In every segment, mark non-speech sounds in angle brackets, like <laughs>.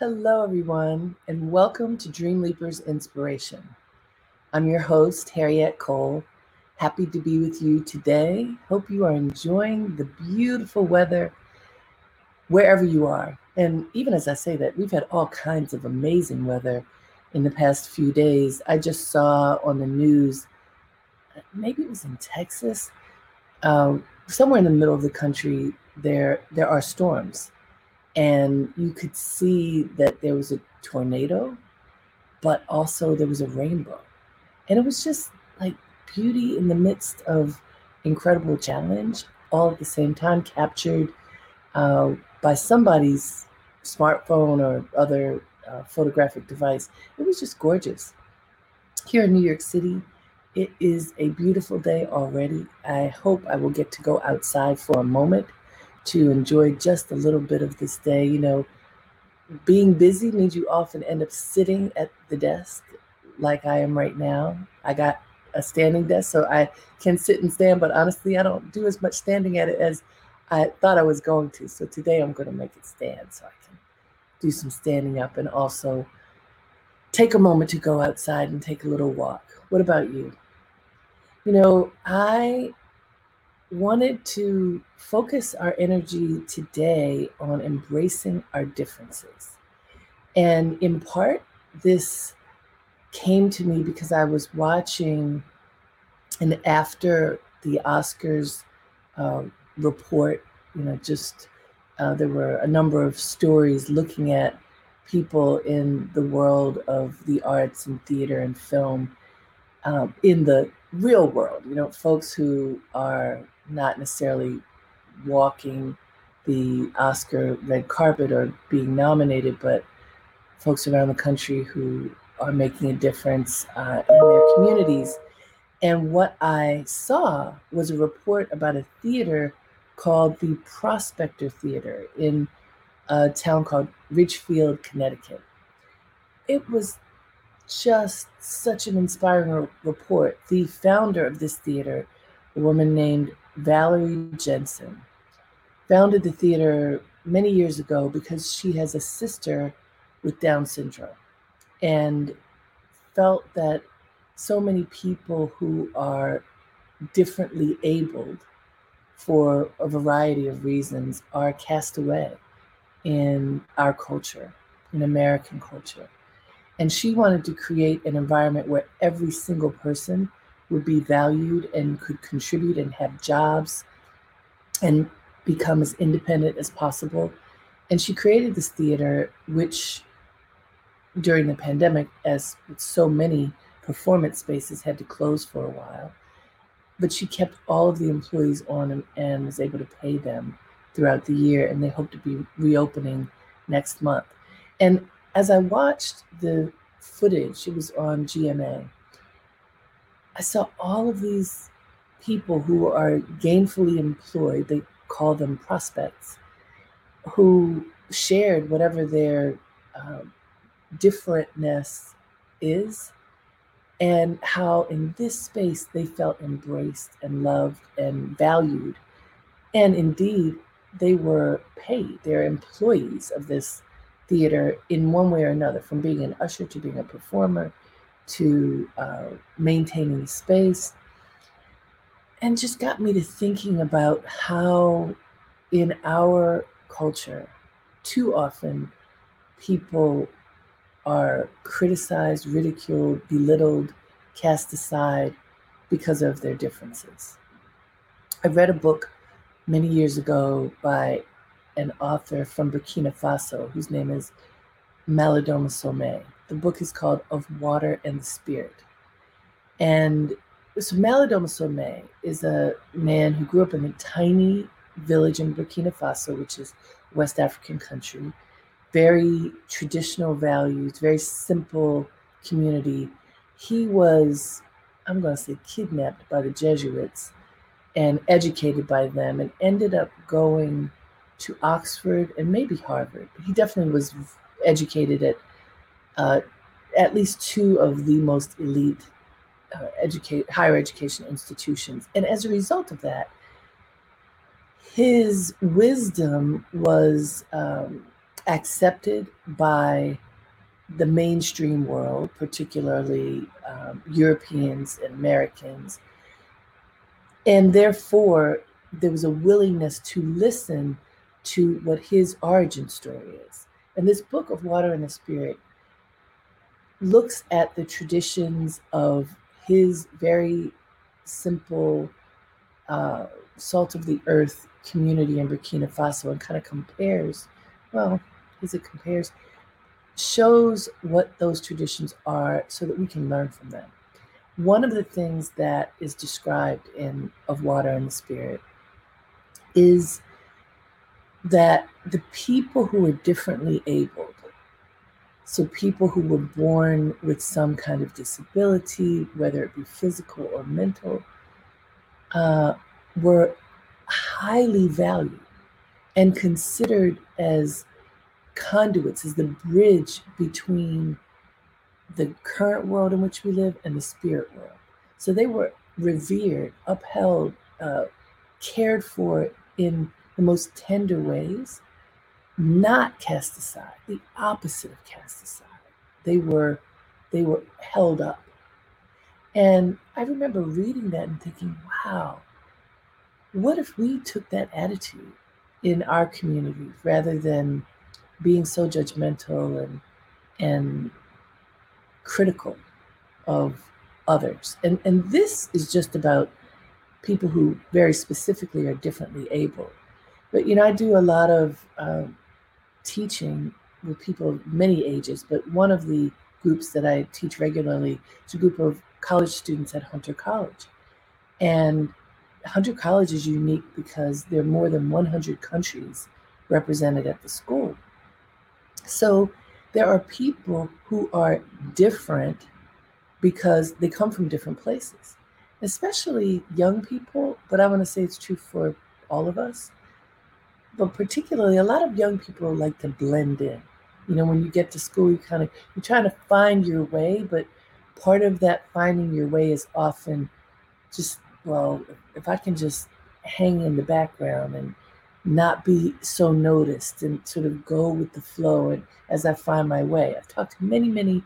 Hello, everyone, and welcome to Dream Leapers Inspiration. I'm your host, Harriette Cole. Happy to be with you today. Hope you are enjoying the beautiful weather wherever you are. And even as I say that, we've had all kinds of amazing weather in the past few days. I just saw on the news, maybe it was in Texas, um, somewhere in the middle of the country, there there are storms and you could see that there was a tornado, but also there was a rainbow. And it was just like beauty in the midst of incredible challenge, all at the same time, captured uh, by somebody's smartphone or other uh, photographic device. It was just gorgeous. Here in New York City, it is a beautiful day already. I hope I will get to go outside for a moment to enjoy just a little bit of this day. You know, being busy means you often end up sitting at the desk like I am right now. I got a standing desk, so I can sit and stand, but honestly, I don't do as much standing at it as I thought I was going to. So today I'm going to make it stand so I can do some standing up and also take a moment to go outside and take a little walk. What about you? You know, I wanted to focus our energy today on embracing our differences. And in part, this came to me because I was watching, and after the Oscars uh, report, you know, just uh, there were a number of stories looking at people in the world of the arts and theater and film um, in the real world, you know, folks who are not necessarily walking the Oscar red carpet or being nominated, but folks around the country who are making a difference uh, in their communities. And what I saw was a report about a theater called the Prospector Theater in a town called Ridgefield, Connecticut. It was just such an inspiring report. The founder of this theater, a woman named Valerie Jensen, founded the theater many years ago because she has a sister with Down syndrome and felt that so many people who are differently abled for a variety of reasons are cast away in our culture, in American culture. And she wanted to create an environment where every single person would be valued and could contribute and have jobs and become as independent as possible. And she created this theater, which during the pandemic, as so many performance spaces had to close for a while, but she kept all of the employees on and, and was able to pay them throughout the year. And they hope to be reopening next month. And as I watched the footage, it was on GMA I saw all of these people who are gainfully employed, they call them prospects, who shared whatever their um, differentness is, and how in this space they felt embraced and loved and valued. And indeed, they were paid, they're employees of this theater in one way or another, from being an usher to being a performer to uh, maintaining space, and just got me to thinking about how, in our culture, too often people are criticized, ridiculed, belittled, cast aside because of their differences. I read a book many years ago by an author from Burkina Faso whose name is Malidoma Somé. The book is called Of Water and the Spirit. And so Malidoma Somé is a man who grew up in a tiny village in Burkina Faso, which is West African country. Very traditional values, very simple community. He was, I'm going to say, kidnapped by the Jesuits and educated by them and ended up going to Oxford and maybe Harvard. He definitely was educated at uh, at least two of the most elite uh, educate higher education institutions, and as a result of that, his wisdom was um, accepted by the mainstream world, particularly um, Europeans and Americans. And therefore, there was a willingness to listen to what his origin story is. And this book of Water and the Spirit looks at the traditions of his very simple uh, salt of the earth community in Burkina Faso and kind of compares, well, as it compares, shows what those traditions are so that we can learn from them. One of the things that is described in Of Water and the Spirit is that the people who are differently abled, so people who were born with some kind of disability, whether it be physical or mental, uh, were highly valued and considered as conduits, as the bridge between the current world in which we live and the spirit world. So they were revered, upheld, uh, cared for in the most tender ways, not cast aside, the opposite of cast aside. They were they were held up. And I remember reading that and thinking, wow, what if we took that attitude in our community rather than being so judgmental and and critical of others. And and this is just about people who very specifically are differently able. But you know, I do a lot of um, teaching with people of many ages. But one of the groups that I teach regularly is a group of college students at Hunter College, and Hunter College is unique because there are more than 100 countries represented at the school. So there are people who are different because they come from different places, especially young people, but I want to say it's true for all of us. But particularly, a lot of young people like to blend in. You know, when you get to school, you kind of you're trying to find your way, but part of that finding your way is often just well, if I can just hang in the background and not be so noticed and sort of go with the flow and as I find my way. I've talked to many, many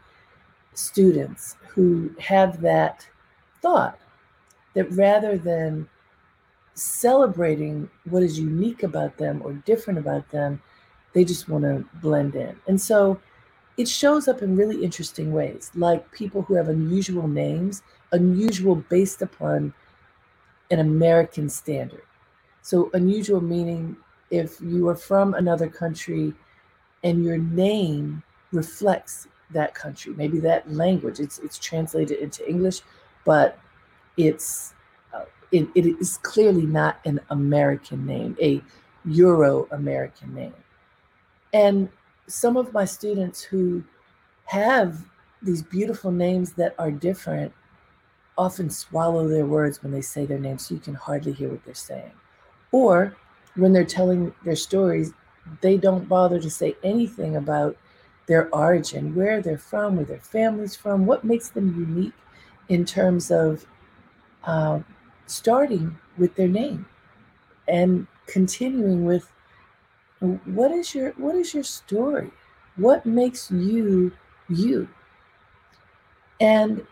students who have that thought that rather than celebrating what is unique about them or different about them, they just want to blend in. And so it shows up in really interesting ways, like people who have unusual names, unusual based upon an American standard. So unusual meaning if you are from another country and your name reflects that country, maybe that language. It's it's translated into English, but it's it, it is clearly not an American name, a Euro American name. And some of my students who have these beautiful names that are different often swallow their words when they say their name, so you can hardly hear what they're saying. Or when they're telling their stories, they don't bother to say anything about their origin, where they're from, where their family's from, what makes them unique in terms of uh, starting with their name and continuing with what is your what is your story? What makes you you? And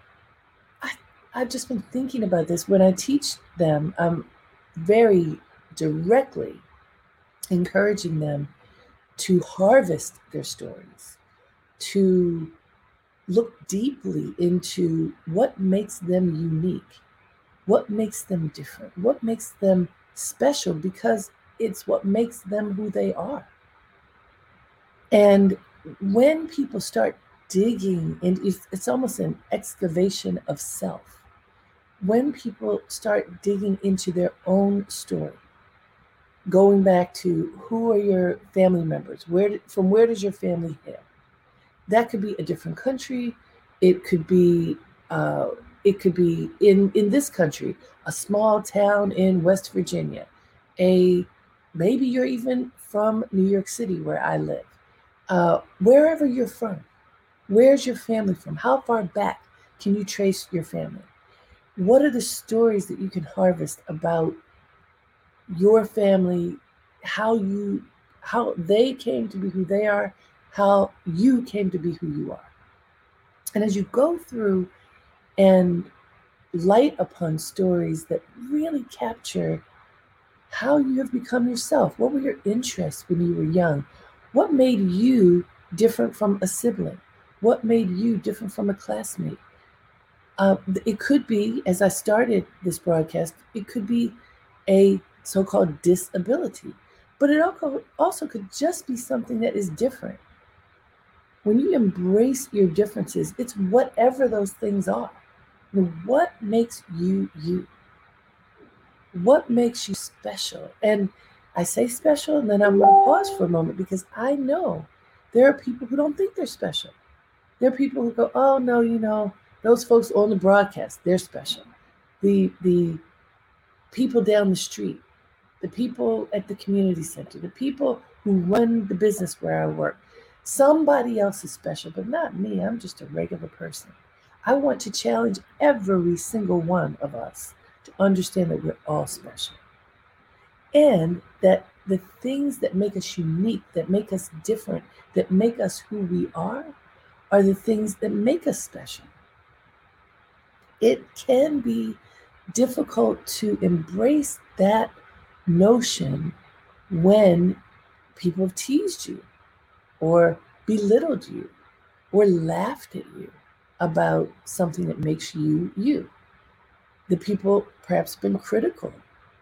I, i've just been thinking about this. When i teach them i'm very directly encouraging them to harvest their stories, to look deeply into what makes them unique, what makes them different, what makes them special, because it's what makes them who they are. And when people start digging, and it's, it's almost an excavation of self. When people start digging into their own story, going back to who are your family members? Where from where does your family hail that could be a different country. It could be uh, it could be in in this country a small town in west virginia a maybe you're even from new york city where i live. Uh, wherever you're from where's your family from? How far back can you trace your family? What are the stories that you can harvest about your family, how you how they came to be who they are, how you came to be who you are. And as you go through and light upon stories that really capture how you have become yourself, what were your interests when you were young? What made you different from a sibling? What made you different from a classmate? Uh, it could be, as I started this broadcast, it could be a so called disability, but it also could just be something that is different. When you embrace your differences, it's whatever those things are. What makes you you? What makes you special? And I say special, and then I'm going to pause for a moment because I know there are people who don't think they're special. There are people who go, "Oh no, you know, those folks on the broadcast, they're special." The the people down the street, the people at the community center, the people who run the business where I work. Somebody else is special, but not me. I'm just a regular person. I want to challenge every single one of us to understand that we're all special and that the things that make us unique, that make us different, that make us who we are, are the things that make us special. It can be difficult to embrace that notion when people have teased you or belittled you or laughed at you about something that makes you you. The people perhaps been critical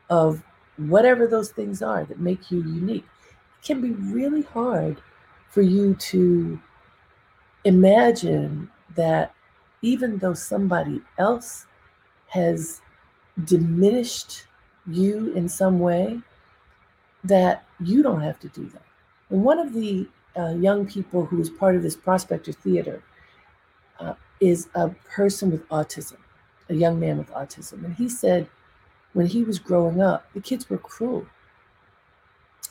of whatever those things are that make you unique. It can be really hard for you to imagine that even though somebody else has diminished you in some way, that you don't have to do that. And one of the uh, young people who was part of this prospector theater is a person with autism, a young man with autism. And he said when he was growing up, the kids were cruel.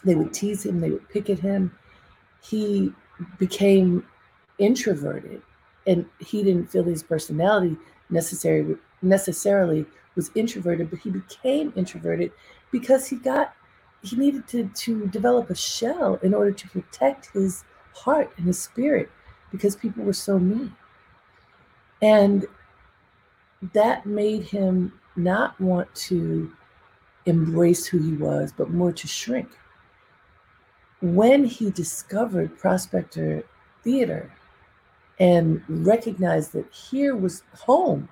They would tease him, they would pick at him. He became introverted and he didn't feel his personality necessarily necessarily was introverted, but he became introverted because he got he needed to to develop a shell in order to protect his heart and his spirit because people were so mean. And that made him not want to embrace who he was, but more to shrink. When he discovered Prospector Theater and recognized that here was home,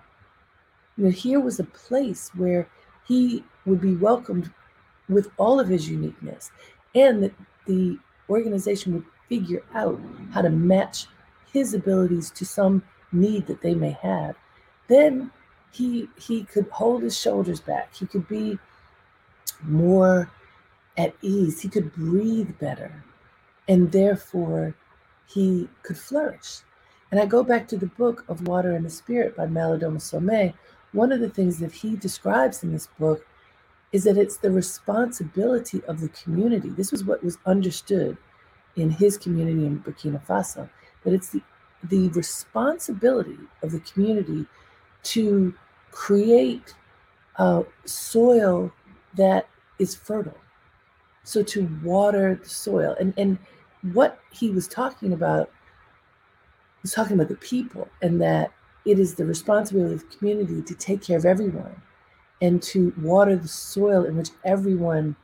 you know, here was a place where he would be welcomed with all of his uniqueness, and that the organization would figure out how to match his abilities to some need that they may have, then he he could hold his shoulders back. He could be more at ease. He could breathe better, and therefore he could flourish. And I go back to the book of Water and the Spirit by Malidoma Somé. One of the things that he describes in this book is that it's the responsibility of the community. This was what was understood in his community in Burkina Faso, that it's the, the responsibility of the community to create soil that is fertile. So to water the soil. And, and what he was talking about was talking about the people and that it is the responsibility of the community to take care of everyone and to water the soil in which everyone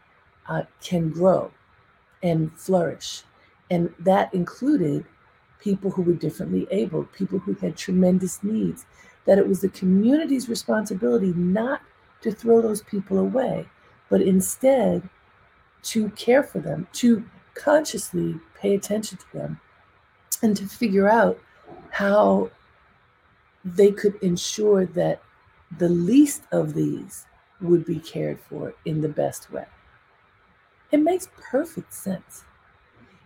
uh, can grow and flourish. And that included people who were differently able, people who had tremendous needs, that it was the community's responsibility not to throw those people away, but instead to care for them, to consciously pay attention to them, and to figure out how they could ensure that the least of these would be cared for in the best way. It makes perfect sense.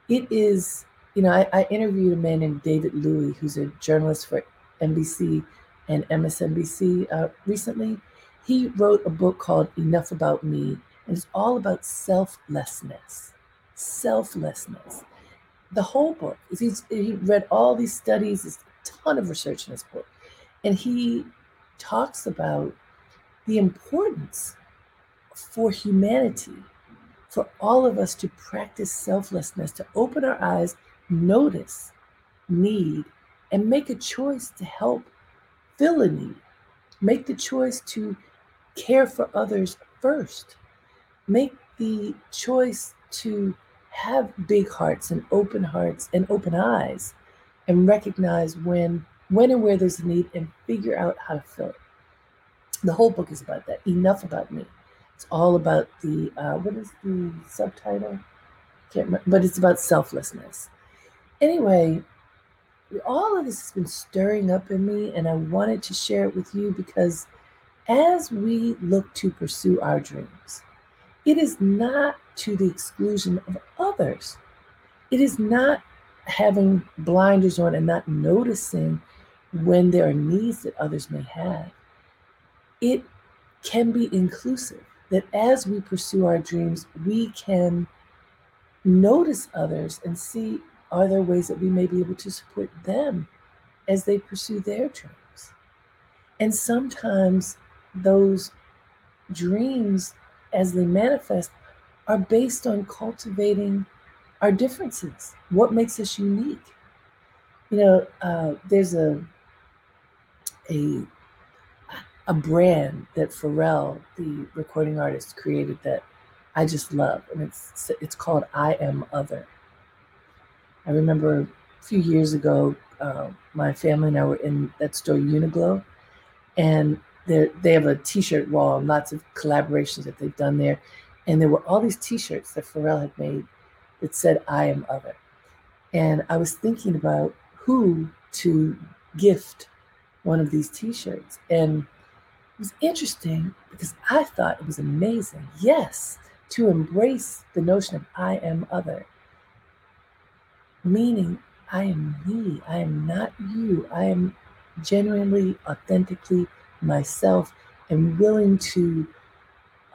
It is, you know, I, I interviewed a man named David Louis, who's a journalist for NBC and MSNBC uh, recently. He wrote a book called Enough About Me, and it's all about selflessness. Selflessness. The whole book he's, he read all these studies, there's a ton of research in this book, and he talks about the importance for humanity, for all of us to practice selflessness, to open our eyes, notice need, and make a choice to help fill a need. Make the choice to care for others first. Make the choice to have big hearts and open hearts and open eyes and recognize when when and where there's a need and figure out how to fill it. The whole book is about that. Enough about me. It's all about the uh, what is the subtitle? Can't remember, but it's about selflessness. Anyway, all of this has been stirring up in me, and I wanted to share it with you because as we look to pursue our dreams, it is not to the exclusion of others. It is not having blinders on and not noticing when there are needs that others may have. It can be inclusive, that as we pursue our dreams, we can notice others and see are there ways that we may be able to support them as they pursue their dreams? And sometimes those dreams, as they manifest, are based on cultivating our differences. What makes us unique? You know, uh, there's a a a brand that Pharrell, the recording artist, created that I just love, and it's it's called I Am Other. I remember a few years ago, uh, my family and I were in that store Uniqlo, and they have a T-shirt wall and lots of collaborations that they've done there, and there were all these T-shirts that Pharrell had made that said "I am other," and I was thinking about who to gift one of these T-shirts, and it was interesting because I thought it was amazing. Yes, to embrace the notion of "I am other." Meaning I am me. I am not you. I am genuinely, authentically myself and willing to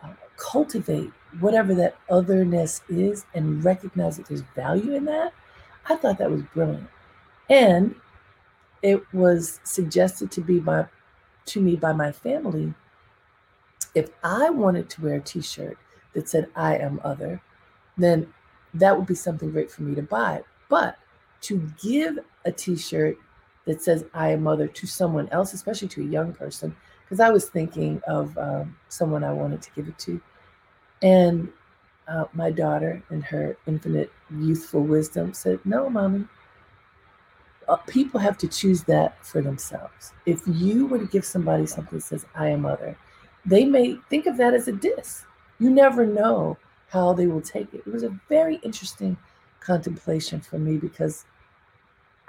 uh, cultivate whatever that otherness is and recognize that there's value in that. I thought that was brilliant. And it was suggested to be by to me by my family if I wanted to wear a t-shirt that said I am other, then that would be something great for me to buy. But to give a t shirt that says I am other to someone else, especially to a young person, because I was thinking of um, someone I wanted to give it to. And uh, my daughter, in her infinite youthful wisdom, said, No, mommy. Uh, people have to choose that for themselves. If you were to give somebody something that says, I am other, they may think of that as a diss. You never know how they will take it. It was a very interesting contemplation for me because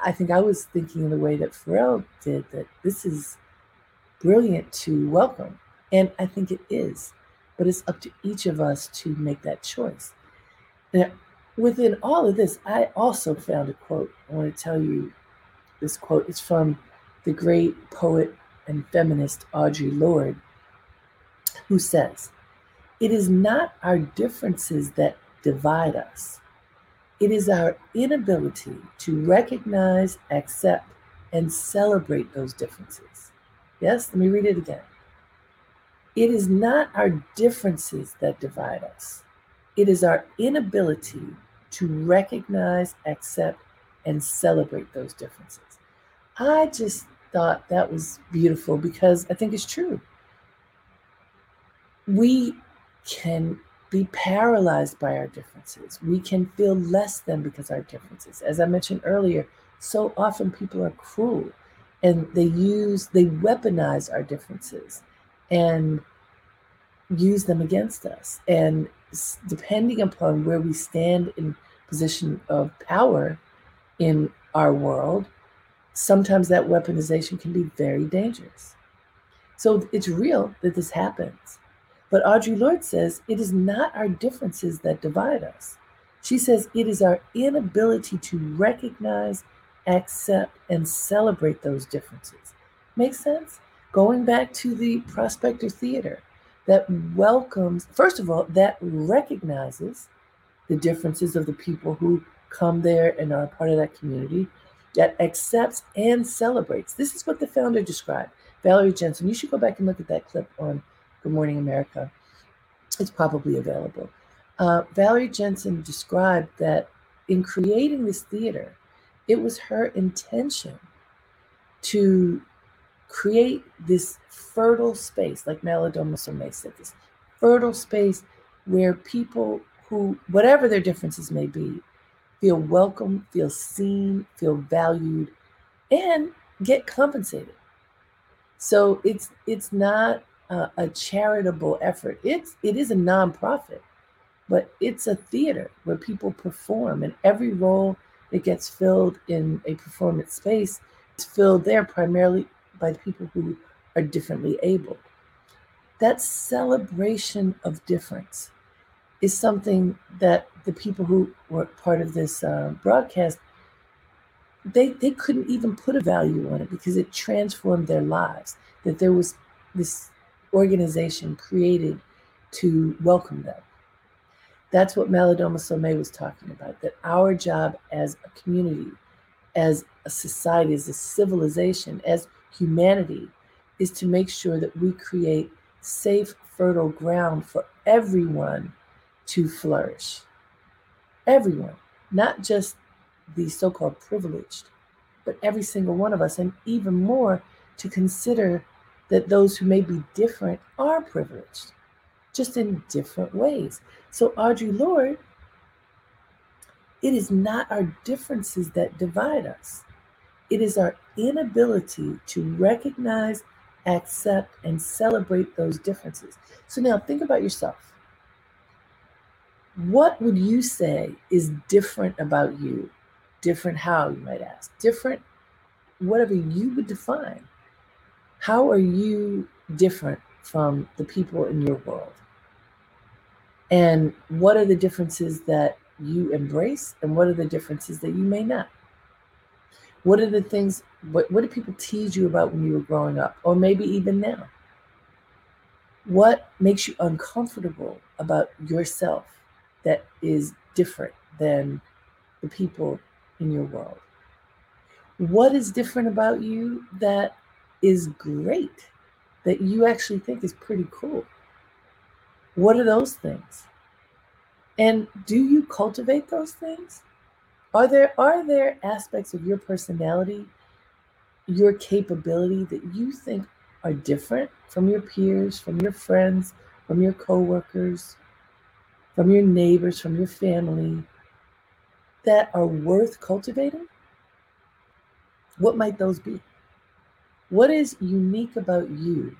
I think I was thinking in the way that Pharrell did that this is brilliant to welcome. And I think it is. But it's up to each of us to make that choice. Now, within all of this, I also found a quote. I want to tell you this quote. It's from the great poet and feminist Audre Lorde, who says, It is not our differences that divide us, it is our inability to recognize, accept, and celebrate those differences. Yes, let me read it again. It is not our differences that divide us, it is our inability to recognize, accept, and celebrate those differences. I just thought that was beautiful because I think it's true. We can be paralyzed by our differences. We can feel less than because our differences. As I mentioned earlier, so often people are cruel and they use, they weaponize our differences and use them against us. And depending upon where we stand in position of power in our world, sometimes that weaponization can be very dangerous. So it's real that this happens. But Audre Lorde says it is not our differences that divide us. She says it is our inability to recognize, accept, and celebrate those differences. Makes sense? Going back to the Prospector Theater that welcomes, first of all, that recognizes the differences of the people who come there and are a part of that community, that accepts and celebrates. This is what the founder described. Valerie Jensen. You should go back and look at that clip on Good Morning America. It's probably available. Uh, Valerie Jensen described that in creating this theater, it was her intention to create this fertile space, like Malidoma Somé said, this fertile space where people who, whatever their differences may be, feel welcome, feel seen, feel valued, and get compensated. So it's it's not a, a charitable effort. It's it is a nonprofit, but it's a theater where people perform, and every role that gets filled in a performance space is filled there primarily by people who are differently able. That celebration of difference is something that the people who were part of this uh, broadcast they they couldn't even put a value on it because it transformed their lives that there was this organization created to welcome them that's what Malidoma Somé was talking about that our job as a community as a society as a civilization as humanity is to make sure that we create safe fertile ground for everyone to flourish. Everyone, not just the so called privileged, but every single one of us, and even more to consider that those who may be different are privileged, just in different ways. So, Audre Lorde, it is not our differences that divide us, it is our inability to recognize, accept, and celebrate those differences. So, now think about yourself what would you say is different about you? Different how, you might ask. Different, whatever you would define. How are you different from the people in your world? And what are the differences that you embrace, and what are the differences that you may not? What are the things, what, what people tease you about when you were growing up, or maybe even now? What makes you uncomfortable about yourself? that is different than the people in your world? What is different about you that is great, that you actually think is pretty cool? What are those things? And do you cultivate those things? Are there are there aspects of your personality, your capability that you think are different from your peers, from your friends, from your coworkers, from your neighbors, from your family that are worth cultivating? What might those be? What is unique about you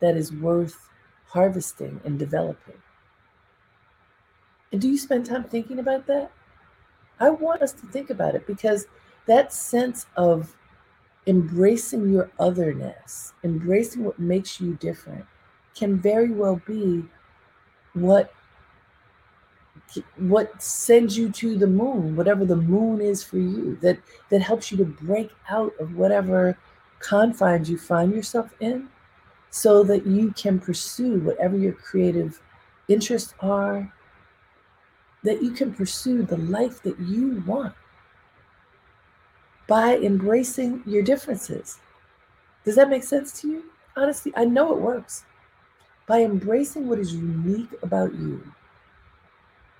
that is worth harvesting and developing? And do you spend time thinking about that? I want us to think about it because that sense of embracing your otherness, embracing what makes you different, can very well be what what sends you to the moon whatever the moon is for you that that helps you to break out of whatever confines you find yourself in so that you can pursue whatever your creative interests are that you can pursue the life that you want by embracing your differences does that make sense to you honestly i know it works by embracing what is unique about you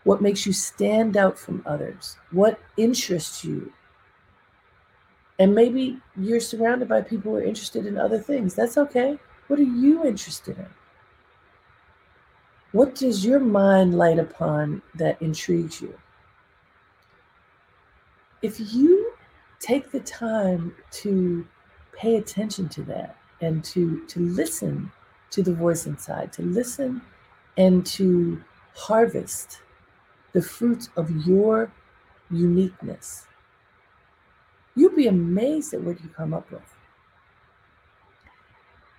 what makes you stand out from others, what interests you. And maybe you're surrounded by people who are interested in other things. That's okay. What are you interested in? What does your mind light upon that intrigues you? If you take the time to pay attention to that and to, to listen to the voice inside, to listen and to harvest the fruits of your uniqueness. You'd be amazed at what you come up with.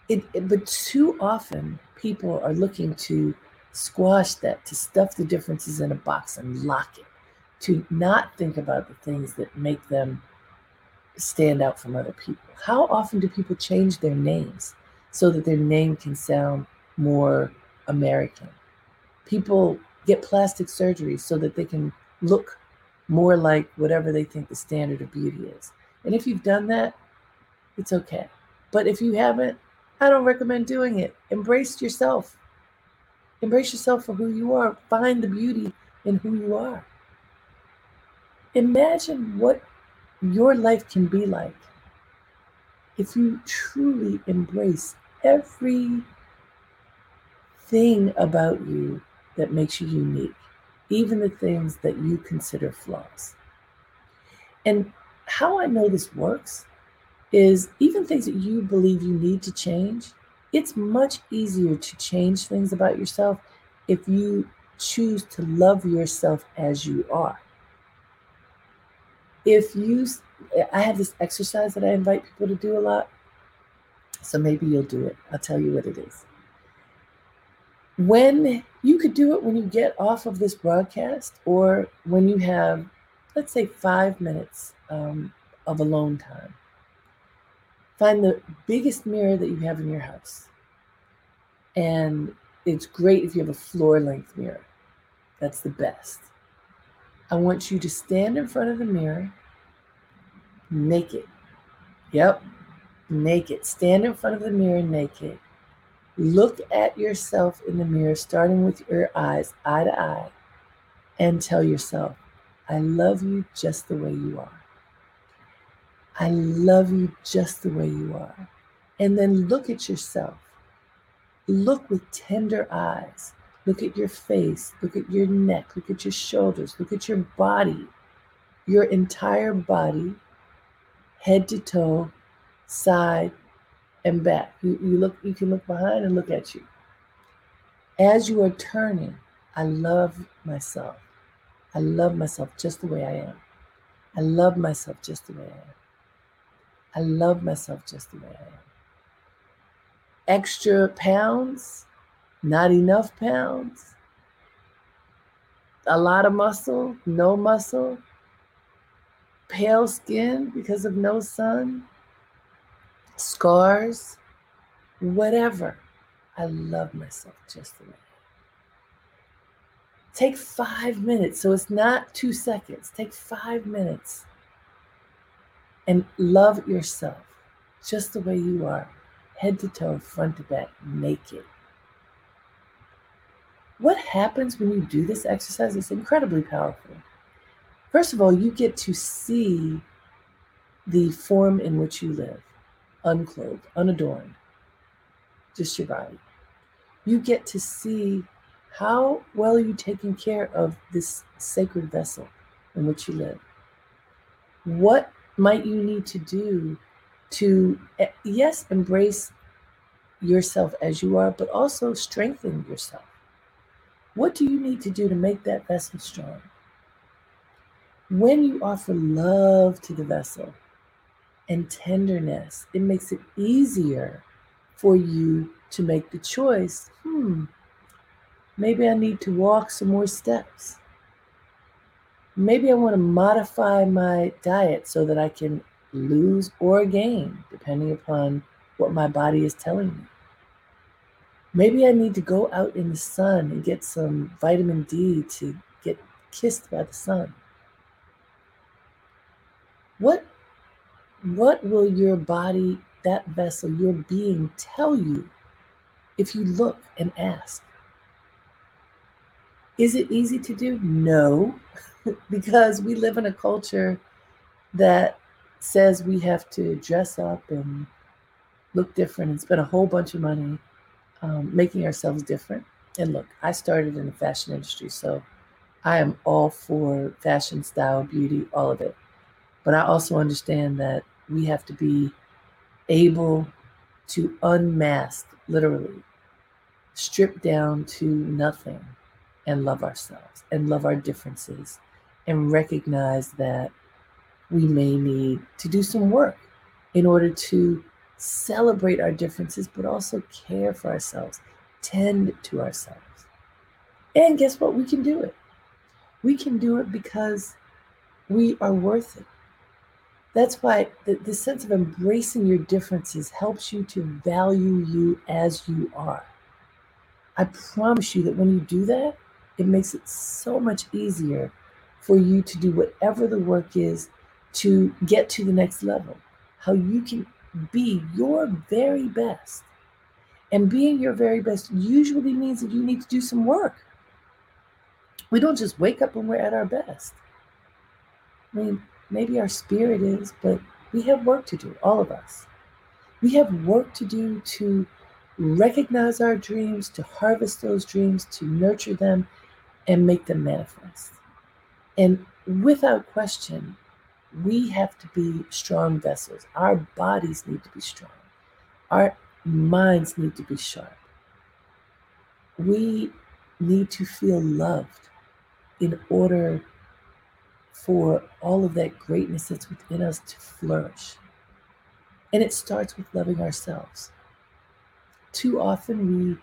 It, it, but too often, people are looking to squash that, to stuff the differences in a box and lock it, to not think about the things that make them stand out from other people. How often do people change their names so that their name can sound more American? People get plastic surgery so that they can look more like whatever they think the standard of beauty is. And if you've done that, it's okay. But if you haven't, I don't recommend doing it. Embrace yourself. Embrace yourself for who you are. Find the beauty in who you are. Imagine what your life can be like if you truly embrace every thing about you that makes you unique, even the things that you consider flaws. And how I know this works is even things that you believe you need to change, it's much easier to change things about yourself if you choose to love yourself as you are. If you, I have this exercise that I invite people to do a lot. So maybe you'll do it. I'll tell you what it is. When you could do it when you get off of this broadcast or when you have, let's say, five minutes um, of alone time. Find the biggest mirror that you have in your house. And it's great if you have a floor length mirror. That's the best. I want you to stand in front of the mirror naked. Yep, naked. Stand in front of the mirror naked. Look at yourself in the mirror, starting with your eyes, eye to eye, and tell yourself, I love you just the way you are. I love you just the way you are. And then look at yourself. Look with tender eyes. Look at your face. Look at your neck. Look at your shoulders. Look at your body. Your entire body, head to toe, side, and back. You, you look, you can look behind and look at you. As you are turning, I love myself. I love myself just the way I am. I love myself just the way I am. I love myself just the way I am. Extra pounds, not enough pounds, a lot of muscle, no muscle, pale skin because of no sun, scars, whatever. I love myself just the way Take five minutes. So it's not two seconds. Take five minutes and love yourself just the way you are, head to toe, front to back, naked. What happens when you do this exercise is incredibly powerful. First of all, you get to see the form in which you live, unclothed, unadorned, just your body. You get to see how well you're you taking care of this sacred vessel in which you live? What might you need to do to, eh, yes, embrace yourself as you are, but also strengthen yourself? What do you need to do to make that vessel strong? When you offer love to the vessel and tenderness, it makes it easier for you to make the choice hmm, maybe I need to walk some more steps maybe I want to modify my diet so that I can lose or gain, depending upon what my body is telling me. Maybe I need to go out in the sun and get some vitamin D to get kissed by the sun. What what will your body, that vessel, your being tell you if you look and ask? Is it easy to do? No. <laughs> because we live in a culture that says we have to dress up and look different and spend a whole bunch of money um, making ourselves different. And look, I started in the fashion industry, so I am all for fashion, style, beauty, all of it. But I also understand that we have to be able to unmask, literally, strip down to nothing and love ourselves and love our differences and recognize that we may need to do some work in order to celebrate our differences, but also care for ourselves, tend to ourselves. And guess what? We can do it. We can do it because we are worth it. That's why the, the sense of embracing your differences helps you to value you as you are. I promise you that when you do that, it makes it so much easier for you to do whatever the work is to get to the next level. How you can be your very best And being your very best usually means that you need to do some work. We don't just wake up when we're at our best. I mean, maybe our spirit is, but we have work to do, all of us. We have work to do to recognize our dreams, to harvest those dreams, to nurture them, and make them manifest. And without question, we have to be strong vessels. Our bodies need to be strong. Our minds need to be sharp. We need to feel loved in order for all of that greatness that's within us to flourish. And it starts with loving ourselves. Too often we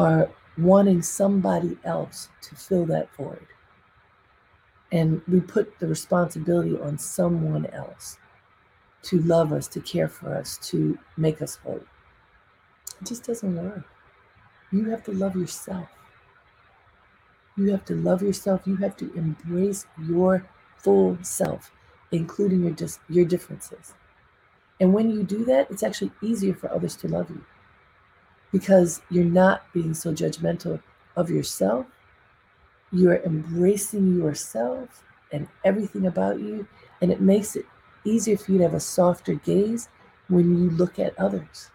are wanting somebody else to fill that void. And we put the responsibility on someone else to love us, to care for us, to make us whole. It just doesn't work. You have to love yourself. You have to love yourself. You have to embrace your full self, including your dis- your differences. And when you do that, it's actually easier for others to love you because you're not being so judgmental of yourself. You're embracing yourself and everything about you, and it makes it easier for you to have a softer gaze when you look at others.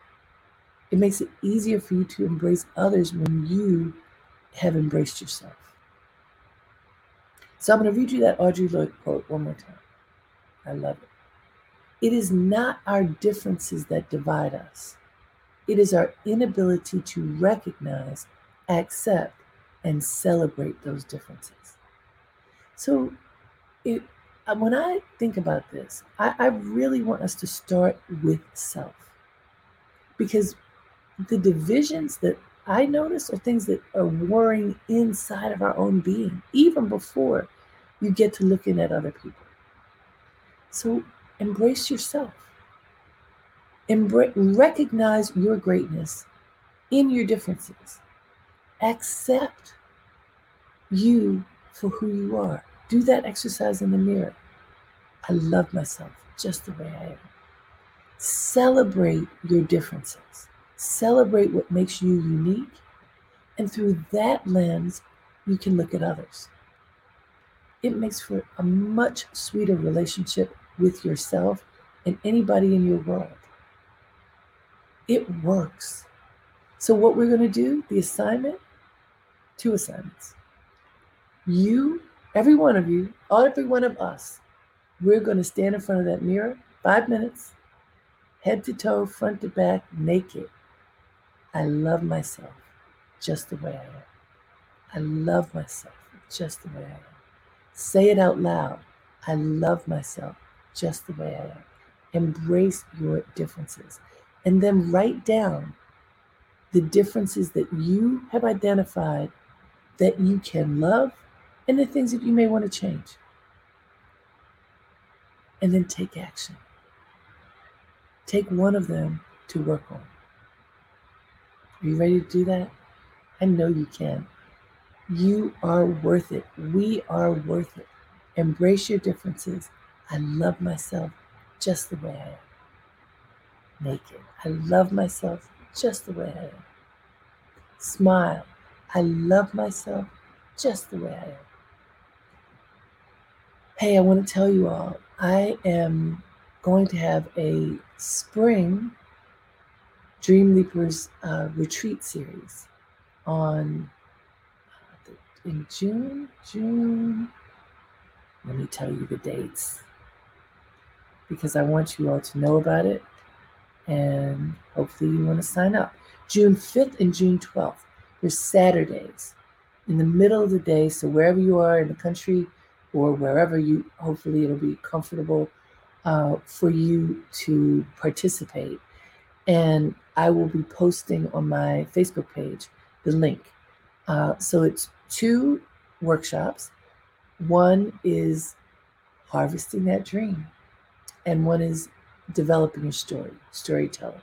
It makes it easier for you to embrace others when you have embraced yourself. So I'm going to read you that Audre Lorde quote one more time. I love it. It is not our differences that divide us, it is our inability to recognize, accept, and celebrate those differences. So, it, uh, when I think about this, I, I really want us to start with self. Because the divisions that I notice are things that are worrying inside of our own being, even before you get to looking at other people. So embrace yourself. Embra- recognize your greatness in your differences. Accept you for who you are. Do that exercise in the mirror. I love myself just the way I am. Celebrate your differences. Celebrate what makes you unique. And through that lens, you can look at others. It makes for a much sweeter relationship with yourself and anybody in your world. It works. So, what we're going to do, the assignment, two assignments. You, every one of you, every one of us, we're going to stand in front of that mirror five minutes, head to toe, front to back, naked, I love myself just the way I am. I love myself just the way I am. Say it out loud. I love myself just the way I am. Embrace your differences. And then write down the differences that you have identified that you can love and the things that you may want to change. And then take action. Take one of them to work on. Are you ready to do that? I know you can. You are worth it. We are worth it. Embrace your differences. I love myself just the way I am. Naked. I love myself just the way I am. Smile. I love myself just the way I am. Hey, I want to tell you all, I am going to have a spring Dream Leapers uh, retreat series on uh, in June. June. Let me tell you the dates because I want you all to know about it and hopefully you want to sign up. June 5th and June 12th. They're Saturdays in the middle of the day. So wherever you are in the country or wherever you, hopefully it'll be comfortable uh, for you to participate. And I will be posting on my Facebook page the link. Uh, so it's two workshops. One is harvesting that dream, and one is developing your story, storytelling.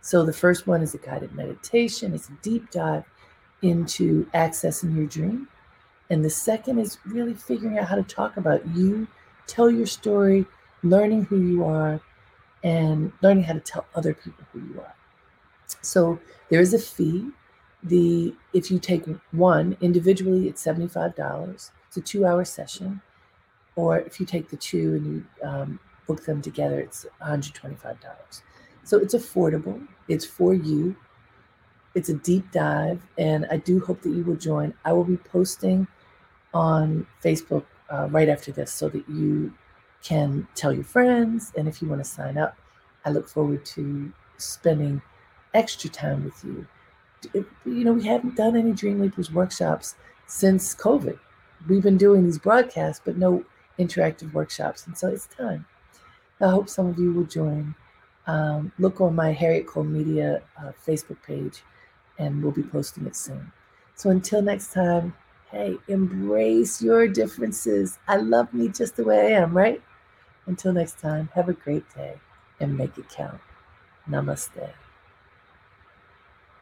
So the first one is a guided meditation, it's a deep dive into accessing your dream. And the second is really figuring out how to talk about you, tell your story, learning who you are, and learning how to tell other people who you are. So there is a fee. The if you take one individually, it's seventy five dollars. It's a two hour session, or if you take the two and you um, book them together, it's one hundred twenty five dollars. So it's affordable. It's for you. It's a deep dive, and I do hope that you will join. I will be posting on Facebook uh, right after this so that you can tell your friends. And if you want to sign up, I look forward to spending extra time with you. You know, we haven't done any Dream Leapers workshops since COVID. We've been doing these broadcasts, but no interactive workshops. And so it's time. I hope some of you will join. Um, look on my Harriette Cole Media uh, Facebook page, and we'll be posting it soon. So until next time, hey, embrace your differences. I love me just the way I am, right? Until next time, have a great day and make it count. Namaste.